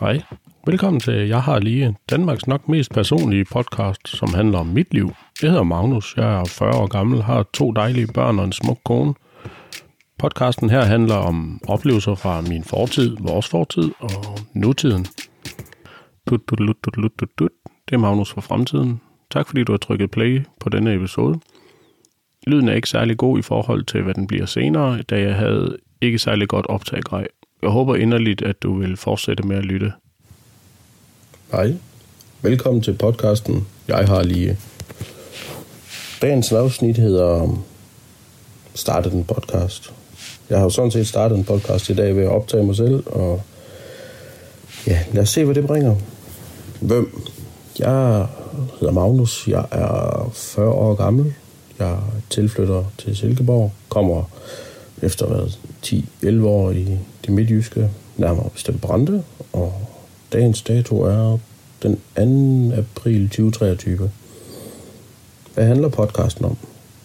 Hej. Velkommen til Jeg har lige Danmarks nok mest personlige podcast, som handler om mit liv. Jeg hedder Magnus, jeg er 40 år gammel, har to dejlige børn og en smuk kone. Podcasten her handler om oplevelser fra min fortid, vores fortid og nutiden. Dut, dut, dut, dut, dut, dut, dut. Det er Magnus fra fremtiden. Tak fordi du har trykket play på denne episode. Lyden er ikke særlig god i forhold til, hvad den bliver senere, da jeg havde ikke særlig godt optaggrej. Jeg håber inderligt, at du vil fortsætte med at lytte. Hej. Velkommen til podcasten Jeg har lige. Dagens afsnit hedder um, Startet en podcast. Jeg har jo sådan set startet en podcast i dag ved at optage mig selv, og ja, lad os se, hvad det bringer. Hvem? Jeg hedder Magnus, jeg er 40 år gammel, jeg tilflytter til Silkeborg, kommer efter været 10-11 år i det midtjyske, nærmere bestemt Brande, og dagens dato er den 2. april 2023. Hvad handler podcasten om?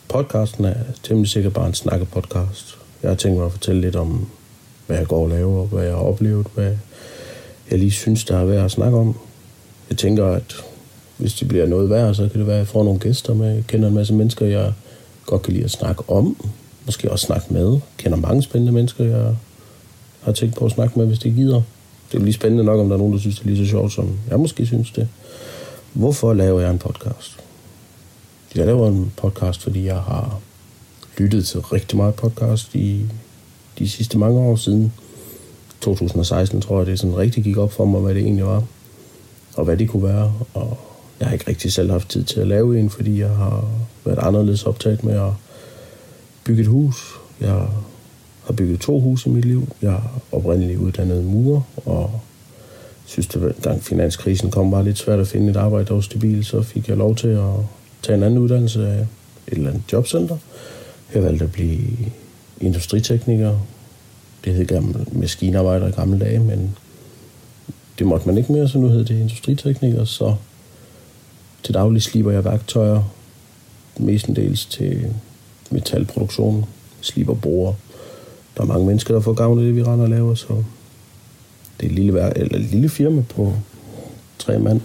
Podcasten er temmelig sikkert bare en snakkepodcast. Jeg har tænkt mig at fortælle lidt om, hvad jeg går og laver, hvad jeg har oplevet, hvad jeg lige synes, der er værd at snakke om. Jeg tænker, at hvis det bliver noget værd, så kan det være, at jeg får nogle gæster med. Jeg kender en masse mennesker, jeg godt kan lide at snakke om. Måske også snakke med. Jeg kender mange spændende mennesker, jeg har tænkt på at snakke med, hvis det gider. Det er lige spændende nok, om der er nogen, der synes, det er lige så sjovt, som jeg måske synes det. Hvorfor laver jeg en podcast? Jeg laver en podcast, fordi jeg har lyttet til rigtig meget podcast i de sidste mange år siden. 2016 tror jeg, det sådan rigtig gik op for mig, hvad det egentlig var, og hvad det kunne være. Og jeg har ikke rigtig selv haft tid til at lave en, fordi jeg har været anderledes optaget med at bygge et hus. Jeg har bygget to huse i mit liv. Jeg er oprindeligt uddannet murer, og synes, det gang finanskrisen kom, var lidt svært at finde et arbejde, der var stabilt. Så fik jeg lov til at tage en anden uddannelse af et eller andet jobcenter. Jeg valgte at blive industritekniker. Det hed gammel maskinarbejder i gamle dage, men det måtte man ikke mere, så nu hed det industritekniker. Så til daglig sliber jeg værktøjer, mestendels til metalproduktion, sliber borer. Der er mange mennesker, der får gavn af det, vi render og laver, så det er et lille, eller et lille firma på tre mand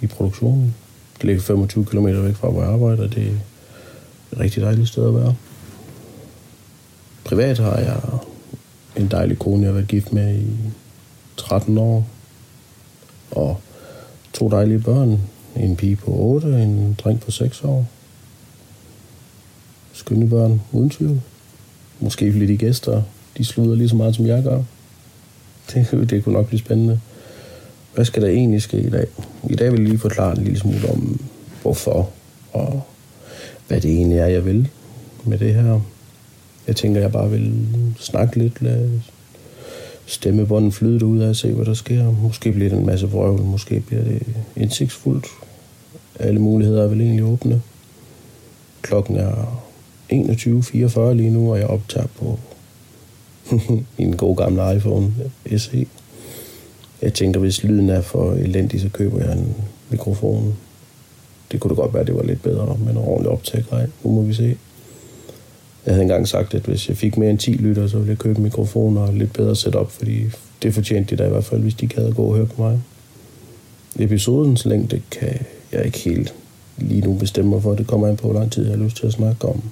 i produktionen. Det ligger 25 km væk fra, hvor jeg arbejder. Det er et rigtig dejligt sted at være. Privat har jeg en dejlig kone, jeg har været gift med i 13 år. Og to dejlige børn. En pige på 8 og en dreng på 6 år. Skønne børn, uden tvivl. Måske fordi de gæster, de sluder lige så meget, som jeg gør. Det, det kunne nok blive spændende. Hvad skal der egentlig ske i dag? I dag vil jeg lige forklare en lille smule om, hvorfor og hvad det egentlig er, jeg vil med det her. Jeg tænker, jeg bare vil snakke lidt, lade stemmebånden flyde ud af og se, hvad der sker. Måske bliver det en masse vrøvl, måske bliver det indsigtsfuldt. Alle muligheder er vel egentlig åbne. Klokken er 21.44 lige nu, og jeg optager på min gode gamle iPhone SE. Jeg tænker, hvis lyden er for elendig, så køber jeg en mikrofon. Det kunne da godt være, det var lidt bedre, men ordentligt optagrej. Nu må vi se. Jeg havde engang sagt, at hvis jeg fik mere end 10 lytter, så ville jeg købe en mikrofon og lidt bedre setup, fordi det fortjente de da i hvert fald, hvis de gad at gå og høre på mig. Episodens længde kan jeg ikke helt lige nu bestemme mig for. Det kommer an på, hvor lang tid jeg har lyst til at snakke om.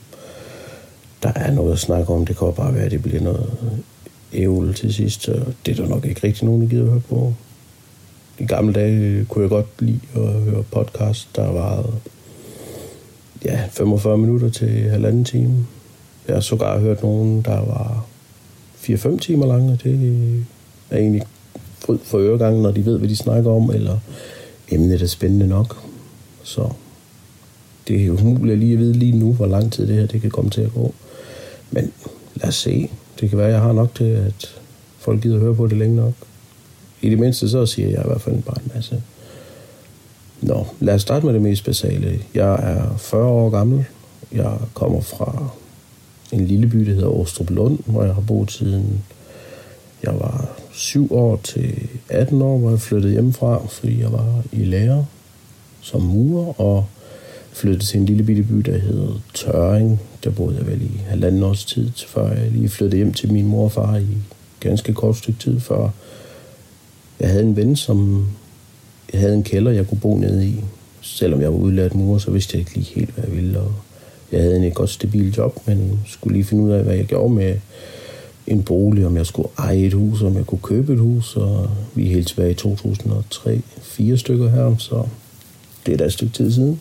Der er noget at snakke om. Det kan bare være, at det bliver noget ævl til sidst. Så det er der nok ikke rigtig nogen, der gider at høre på. I gamle dage kunne jeg godt lide at høre podcast, der var ja, 45 minutter til halvanden time. Jeg har sågar hørt nogen, der var 4-5 timer lange. Det er egentlig fryd for øregangen, når de ved, hvad de snakker om, eller emnet er spændende nok. Så det er jo umuligt lige at vide lige nu, hvor lang tid det her det kan komme til at gå. Men lad os se. Det kan være, jeg har nok til, at folk gider høre på det længe nok. I det mindste så siger jeg i hvert fald bare en masse. Nå, lad os starte med det mest basale. Jeg er 40 år gammel. Jeg kommer fra en lille by, der hedder Åstrup Lund, hvor jeg har boet siden jeg var 7 år til 18 år, hvor jeg flyttede hjemmefra, fordi jeg var i lære som murer, og flyttede til en lille bitte by, der hedder Tøring. Der boede jeg vel i halvanden års tid, før jeg lige flyttede hjem til min mor og far i ganske kort stykke tid, før jeg havde en ven, som jeg havde en kælder, jeg kunne bo nede i. Selvom jeg var udlært murer, så vidste jeg ikke lige helt, hvad jeg ville. Og jeg havde en godt stabil job, men skulle lige finde ud af, hvad jeg gjorde med en bolig, om jeg skulle eje et hus, om jeg kunne købe et hus, og vi er helt tilbage i 2003, fire stykker her, så det er da et stykke tid siden.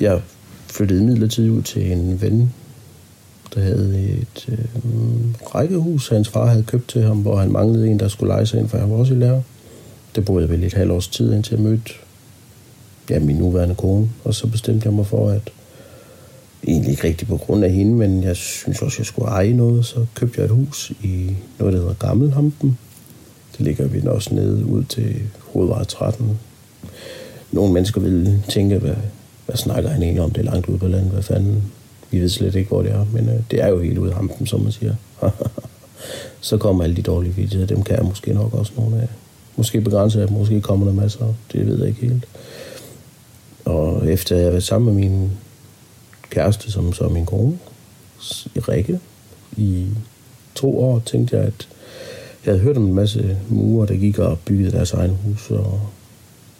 Jeg flyttede midlertidigt ud til en ven, der havde et øh, rækkehus, hans far havde købt til ham, hvor han manglede en, der skulle lege sig ind, for han var også i lærer. Det boede jeg vel et halvt års tid, indtil jeg mødte ja, min nuværende kone. Og så bestemte jeg mig for, at egentlig ikke rigtig på grund af hende, men jeg synes også, jeg skulle eje noget. Så købte jeg et hus i noget, der hedder Gammelhampen. Det ligger vi også nede ud til hovedvej 13. Nogle mennesker ville tænke, hvad, hvad snakker han egentlig om? Det er langt ude på landet. Hvad fanden? Vi ved slet ikke, hvor det er. Men øh, det er jo helt ude af hampen, som man siger. så kommer alle de dårlige videoer. Dem kan jeg måske nok også nogle af. Måske begrænse af, måske kommer der masser. Det ved jeg ikke helt. Og efter jeg har været sammen med min kæreste, som så er min kone, i Rikke, i to år, tænkte jeg, at jeg havde hørt om en masse murer, der gik og byggede deres egen hus, og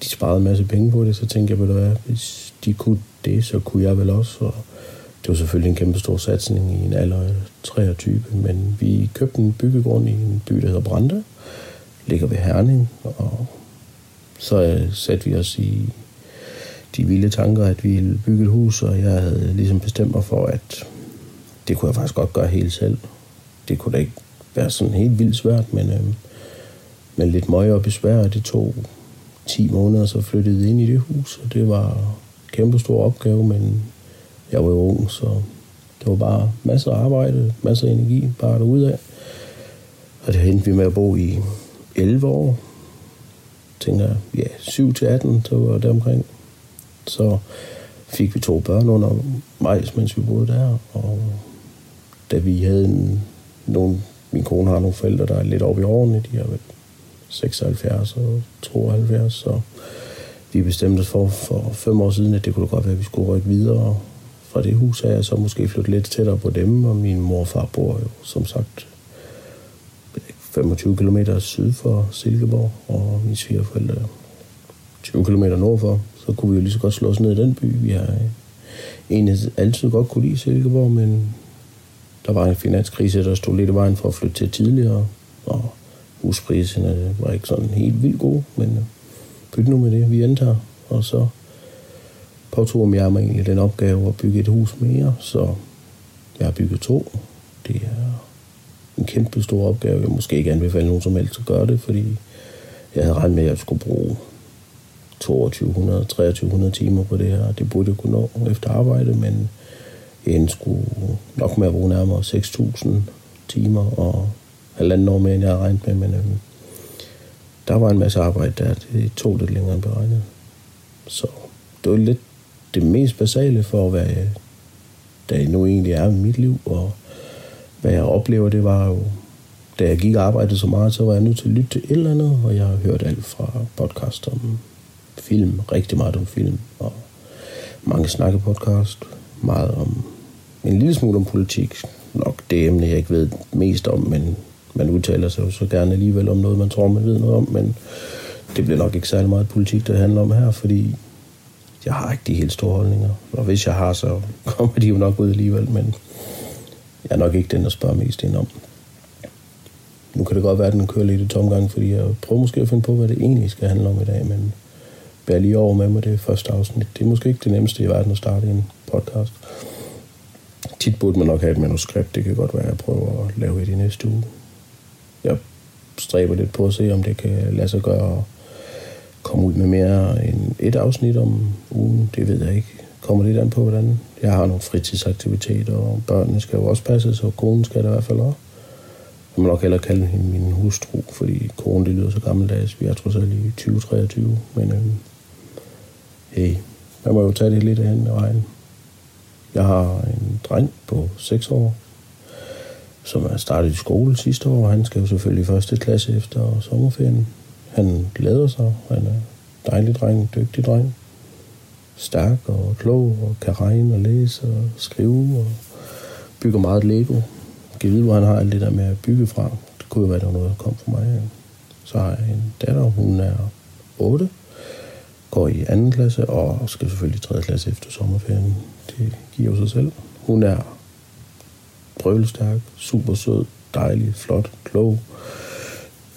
de sparede en masse penge på det, så tænkte jeg, hvad, hvis de kunne det, så kunne jeg vel også. Og det var selvfølgelig en kæmpe stor satsning i en alder 23, men vi købte en byggegrund i en by, der hedder Brande, ligger ved Herning, og så øh, satte vi os i de vilde tanker, at vi ville bygge et hus, og jeg havde ligesom bestemt mig for, at det kunne jeg faktisk godt gøre helt selv. Det kunne da ikke være sådan helt vildt svært, men, øh, men lidt møg og besvær, og det tog 10 måneder, så flyttede ind i det hus, og det var kæmpe stor opgave, men jeg var jo ung, så det var bare masser af arbejde, masser af energi, bare derude af. Og det endte vi med at bo i 11 år. Tænker jeg, ja, 7 til 18, så var det omkring. Så fik vi to børn under majs, mens vi boede der. Og da vi havde en, nogle, min kone har nogle forældre, der er lidt oppe i årene, de er vel 76 og 72, så vi bestemte os for for fem år siden, at det kunne godt være, at vi skulle rykke videre fra det hus af, så måske flytte lidt tættere på dem, og min mor og far bor jo som sagt 25 km syd for Silkeborg, og mine svigerforældre 20 km nordfor, så kunne vi jo lige så godt slå os ned i den by. Vi har egentlig altid godt kunne lide Silkeborg, men der var en finanskrise, der stod lidt i vejen for at flytte til tidligere, og huspriserne var ikke sådan helt vildt gode, men byt nu med det, vi antager. og så påtog jeg mig egentlig den opgave at bygge et hus mere, så jeg har bygget to. Det er en kæmpe stor opgave. Jeg måske ikke anbefale nogen som helst at gøre det, fordi jeg havde regnet med, at jeg skulle bruge 2200, 2300 timer på det her. Det burde jeg kunne nå efter arbejde, men jeg skulle nok med at bruge nærmere 6.000 timer og halvanden år mere, end jeg havde regnet med, men øhm, der var en masse arbejde der. Det tog lidt længere end beregnet. Så det var lidt det mest basale for, hvad der nu egentlig er i mit liv, og hvad jeg oplever, det var jo, da jeg gik og arbejdede så meget, så var jeg nødt til at lytte til et eller andet, og jeg har hørt alt fra podcast om film, rigtig meget om film, og mange snakkepodcast, meget om en lille smule om politik. Nok det emne, jeg ikke ved mest om, men man udtaler sig jo så gerne alligevel om noget, man tror, man ved noget om, men det bliver nok ikke særlig meget politik, der handler om her, fordi jeg har ikke de helt store holdninger. Og hvis jeg har, så kommer de jo nok ud alligevel, men jeg er nok ikke den, der spørger mest ind om. Nu kan det godt være, at den kører lidt i tomgang, fordi jeg prøver måske at finde på, hvad det egentlig skal handle om i dag, men bær lige over med mig det første afsnit. Det er måske ikke det nemmeste i verden at starte en podcast. Tit burde man nok have et manuskript. Det kan godt være, at jeg prøver at lave et i næste uge. Jeg stræber lidt på at se, om det kan lade sig gøre at komme ud med mere end et afsnit om ugen. Det ved jeg ikke. Kommer lidt an på, hvordan jeg har nogle fritidsaktiviteter, og børnene skal jo også passe, så konen skal der i hvert fald også. Jeg må nok hellere kalde hende min hustru, fordi konen det lyder så gammeldags. Vi er trods alt i 2023, men øhm, hey, man må jo tage det lidt af hen i vejen. Jeg har en dreng på 6 år, som er startet i skole sidste år. Han skal jo selvfølgelig i første klasse efter sommerferien. Han glæder sig. Han er dejlig dreng, dygtig dreng. Stærk og klog og kan regne og læse og skrive og bygger meget Lego. Jeg vide, hvor han har alt det der med at bygge fra. Det kunne jo være, noget, der kom fra mig. Så har jeg en datter, hun er 8, går i anden klasse og skal selvfølgelig i tredje klasse efter sommerferien. Det giver jo sig selv. Hun er brølstærk, super sød, dejlig, flot, klog,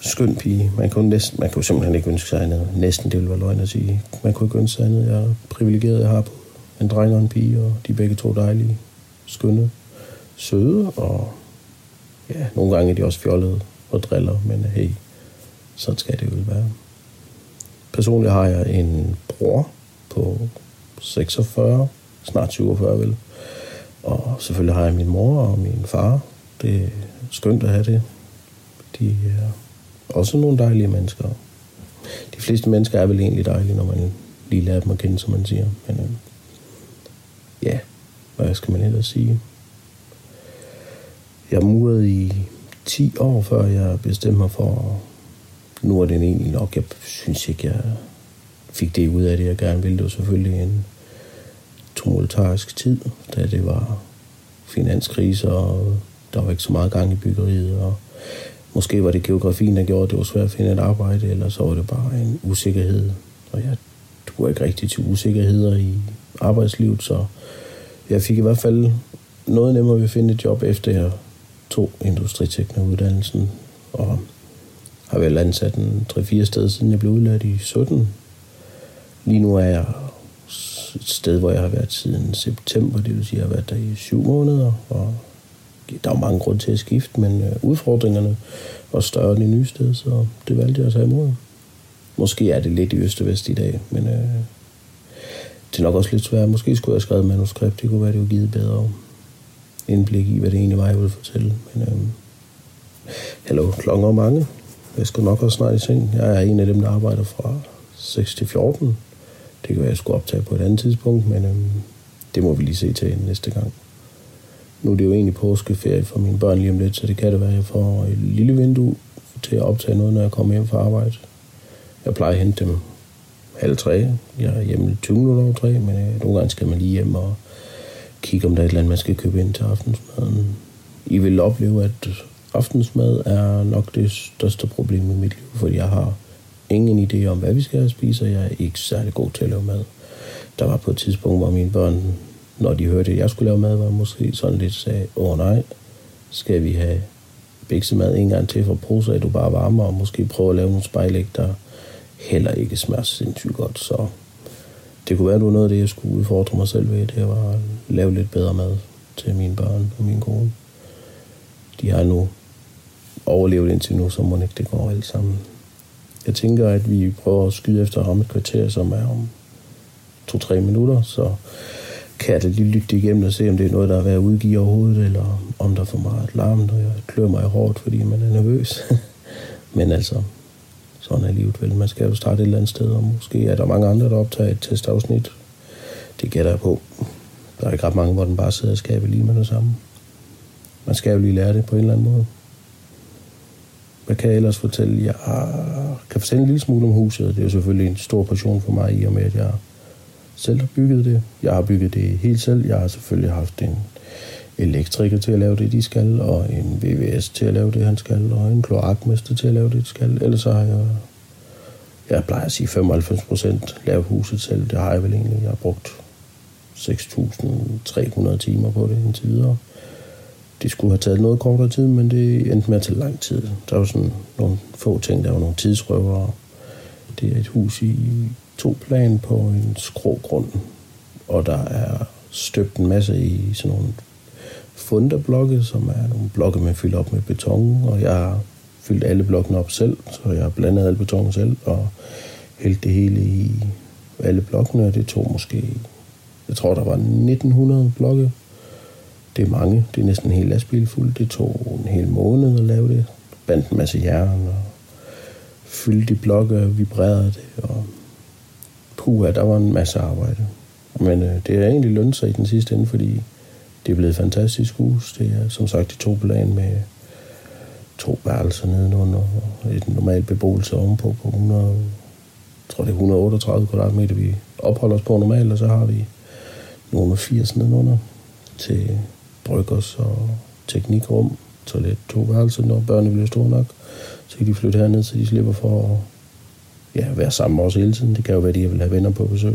skøn pige. Man kunne, næsten, man kunne simpelthen ikke ønske sig andet. Næsten, det ville være løgn at sige. Man kunne ikke ønske sig andet. Jeg er privilegeret, jeg har på en dreng og en pige, og de er begge to dejlige, skønne, søde, og ja, nogle gange er de også fjollede og driller, men hey, sådan skal det jo være. Personligt har jeg en bror på 46, snart 47 vel. Og selvfølgelig har jeg min mor og min far. Det er skønt at have det. De er også nogle dejlige mennesker. De fleste mennesker er vel egentlig dejlige, når man lige lærer dem at kende, som man siger. Men øh, ja, hvad skal man ellers sige? Jeg murede i 10 år, før jeg bestemte mig for, nu er det egentlig nok, jeg synes ikke, jeg fik det ud af det, jeg gerne ville. Det var selvfølgelig en tumultarisk tid, da det var finanskrise, og der var ikke så meget gang i byggeriet, og måske var det geografien, der gjorde, at det var svært at finde et arbejde, eller så var det bare en usikkerhed. Og jeg duer ikke rigtig til usikkerheder i arbejdslivet, så jeg fik i hvert fald noget nemmere ved at finde et job, efter jeg tog industriteknikuddannelsen, og har vel ansat en 3-4 steder, siden jeg blev udlært i 17. Lige nu er jeg et sted, hvor jeg har været siden september, det vil sige, at jeg har været der i syv måneder, og der er mange grunde til at skifte, men øh, udfordringerne var større end i nye sted, så det valgte jeg at tage imod. Måske er det lidt i øst og vest i dag, men øh, det er nok også lidt svært. Måske skulle jeg have skrevet manuskript, det kunne være, det var givet bedre indblik i, hvad det egentlig var, jeg ville fortælle. Men øh, hallo, klokken er mange. Jeg skal nok også snart i seng. Jeg er en af dem, der arbejder fra 6 til 14. Det kan være, jeg skulle optage på et andet tidspunkt, men øhm, det må vi lige se til næste gang. Nu er det jo egentlig påskeferie for mine børn lige om lidt, så det kan det være, at jeg får et lille vindue til at optage noget, når jeg kommer hjem fra arbejde. Jeg plejer at hente dem halv tre. Jeg er hjemme 20 minutter over tre, men øh, nogle gange skal man lige hjem og kigge, om der er et eller andet, man skal købe ind til aftensmaden. I vil opleve, at aftensmad er nok det største problem i mit liv, fordi jeg har ingen idé om, hvad vi skal spise, og jeg er ikke særlig god til at lave mad. Der var på et tidspunkt, hvor mine børn, når de hørte, at jeg skulle lave mad, var måske sådan lidt sagde, åh nej, skal vi have biksemad en gang til for prosa, at du bare varmer, og måske prøve at lave nogle spejlæg, der heller ikke smager sindssygt godt. Så det kunne være, at det var noget af det, jeg skulle udfordre mig selv ved. Det var at lave lidt bedre mad til mine børn og min kone. De har nu overlevet indtil nu, så må ikke det går alt sammen. Jeg tænker, at vi prøver at skyde efter ham et kvarter, som er om to-tre minutter, så kan jeg da lige lytte igennem og se, om det er noget, der er ved at udgive overhovedet, eller om der er for meget larm, når jeg klør mig hårdt, fordi man er nervøs. Men altså, sådan er livet vel. Man skal jo starte et eller andet sted, og måske er der mange andre, der optager et testafsnit. Det gætter jeg på. Der er ikke ret mange, hvor den bare sidder og skaber lige med det samme. Man skal jo lige lære det på en eller anden måde. Hvad kan jeg ellers fortælle? Jeg kan fortælle en lille smule om huset. Det er jo selvfølgelig en stor passion for mig, i og med, at jeg selv har bygget det. Jeg har bygget det helt selv. Jeg har selvfølgelig haft en elektriker til at lave det, de skal, og en VVS til at lave det, han skal, og en kloakmester til at lave det, de skal. Ellers så har jeg, jeg plejer at sige 95 procent lavet huset selv. Det har jeg vel egentlig. Jeg har brugt 6.300 timer på det indtil videre det skulle have taget noget kortere tid, men det endte med at tage lang tid. Der var sådan nogle få ting, der var nogle tidsrøvere. Det er et hus i to plan på en skrågrund, og der er støbt en masse i sådan nogle funderblokke, som er nogle blokke, man fylder op med beton, og jeg har fyldt alle blokkene op selv, så jeg har blandet alle beton selv, og hældt det hele i alle blokkene, og det tog måske, jeg tror, der var 1900 blokke, det er mange. Det er næsten en hel lastbil fuld. Det tog en hel måned at lave det. Bandt en masse jern og fyldte de blokke og vibrerede det. Og puha, der var en masse arbejde. Men øh, det er egentlig lønnet sig i den sidste ende, fordi det er blevet et fantastisk hus. Det er som sagt de to plan med to værelser nedenunder og et normalt beboelse ovenpå på 100, jeg tror det er 138 kvadratmeter, vi opholder os på normalt, og så har vi nogle 80 nedenunder til bryggers og teknikrum. toilet, to værelser, når børnene bliver store nok. Så kan de flytte herned, så de slipper for at ja, være sammen med os hele tiden. Det kan jo være, at de vil have venner på besøg.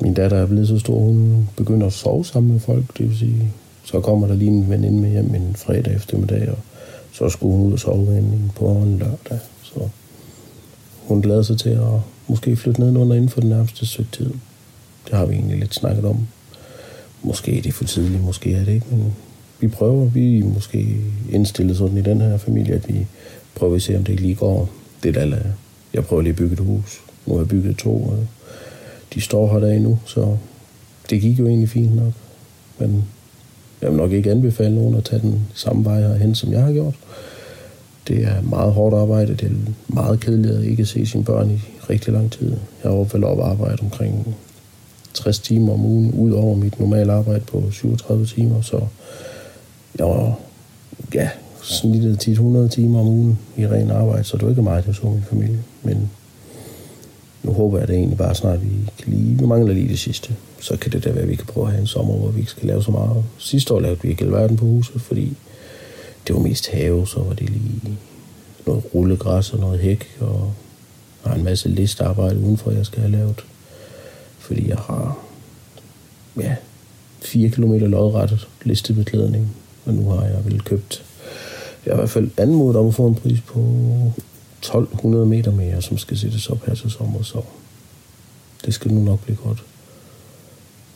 Min datter er blevet så stor, hun begynder at sove sammen med folk. Det vil sige, så kommer der lige en veninde med hjem en fredag eftermiddag, og så skulle hun ud og sove med hende på en lørdag. Så hun glæder sig til at måske flytte ned under inden for den nærmeste stykke tid. Det har vi egentlig lidt snakket om. Måske er det for tidligt, måske er det ikke, men vi prøver. Vi er måske indstillet sådan i den her familie, at vi prøver at se, om det lige går. Det er Jeg prøver lige at bygge et hus. Nu har jeg bygget to, og de står her der endnu, så det gik jo egentlig fint nok. Men jeg vil nok ikke anbefale nogen at tage den samme vej herhen, som jeg har gjort. Det er meget hårdt arbejde. Det er meget kedeligt at ikke se sine børn i rigtig lang tid. Jeg har vel op arbejde omkring 60 timer om ugen, ud over mit normale arbejde på 37 timer, så jeg var, ja, snittet tit 100 timer om ugen i ren arbejde, så det var ikke meget, jeg så min familie. Men nu håber jeg at det egentlig bare snart, vi kan lige... Vi mangler lige det sidste. Så kan det da være, at vi kan prøve at have en sommer, hvor vi ikke skal lave så meget. Sidste år lavede vi ikke alverden på huset, fordi det var mest have, så var det lige noget rullegræs og noget hæk, og jeg har en masse listearbejde udenfor, jeg skal have lavet. Fordi jeg har, ja, 4 km lodret listebeklædning, og nu har jeg vel købt, jeg har i hvert fald anmodet om at få en pris på 1200 meter mere, som skal sættes op her til sommer, så det skal nu nok blive godt.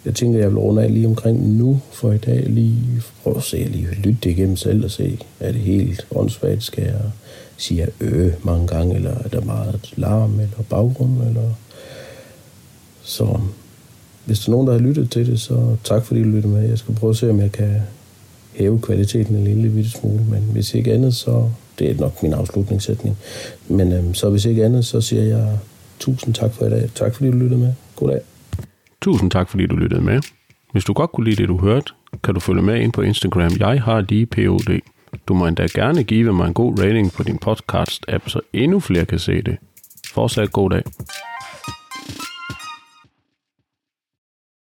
Jeg tænker, jeg vil runde af lige omkring nu for i dag. Lige prøv at se, lige lytte det igennem selv og se, er det helt åndssvagt? Skal jeg sige øh mange gange, eller er der meget larm eller baggrund? Eller... Så hvis der er nogen, der har lyttet til det, så tak fordi du lyttede med. Jeg skal prøve at se, om jeg kan hæve kvaliteten en lille bitte smule, men hvis ikke andet, så det er nok min afslutningssætning. Men øhm, så hvis ikke andet, så siger jeg tusind tak for i dag. Tak fordi du lyttede med. God dag. Tusind tak fordi du lyttede med. Hvis du godt kunne lide det, du hørte, kan du følge med ind på Instagram. Jeg har lige POD. Du må endda gerne give mig en god rating på din podcast-app, så endnu flere kan se det. Fortsat god dag.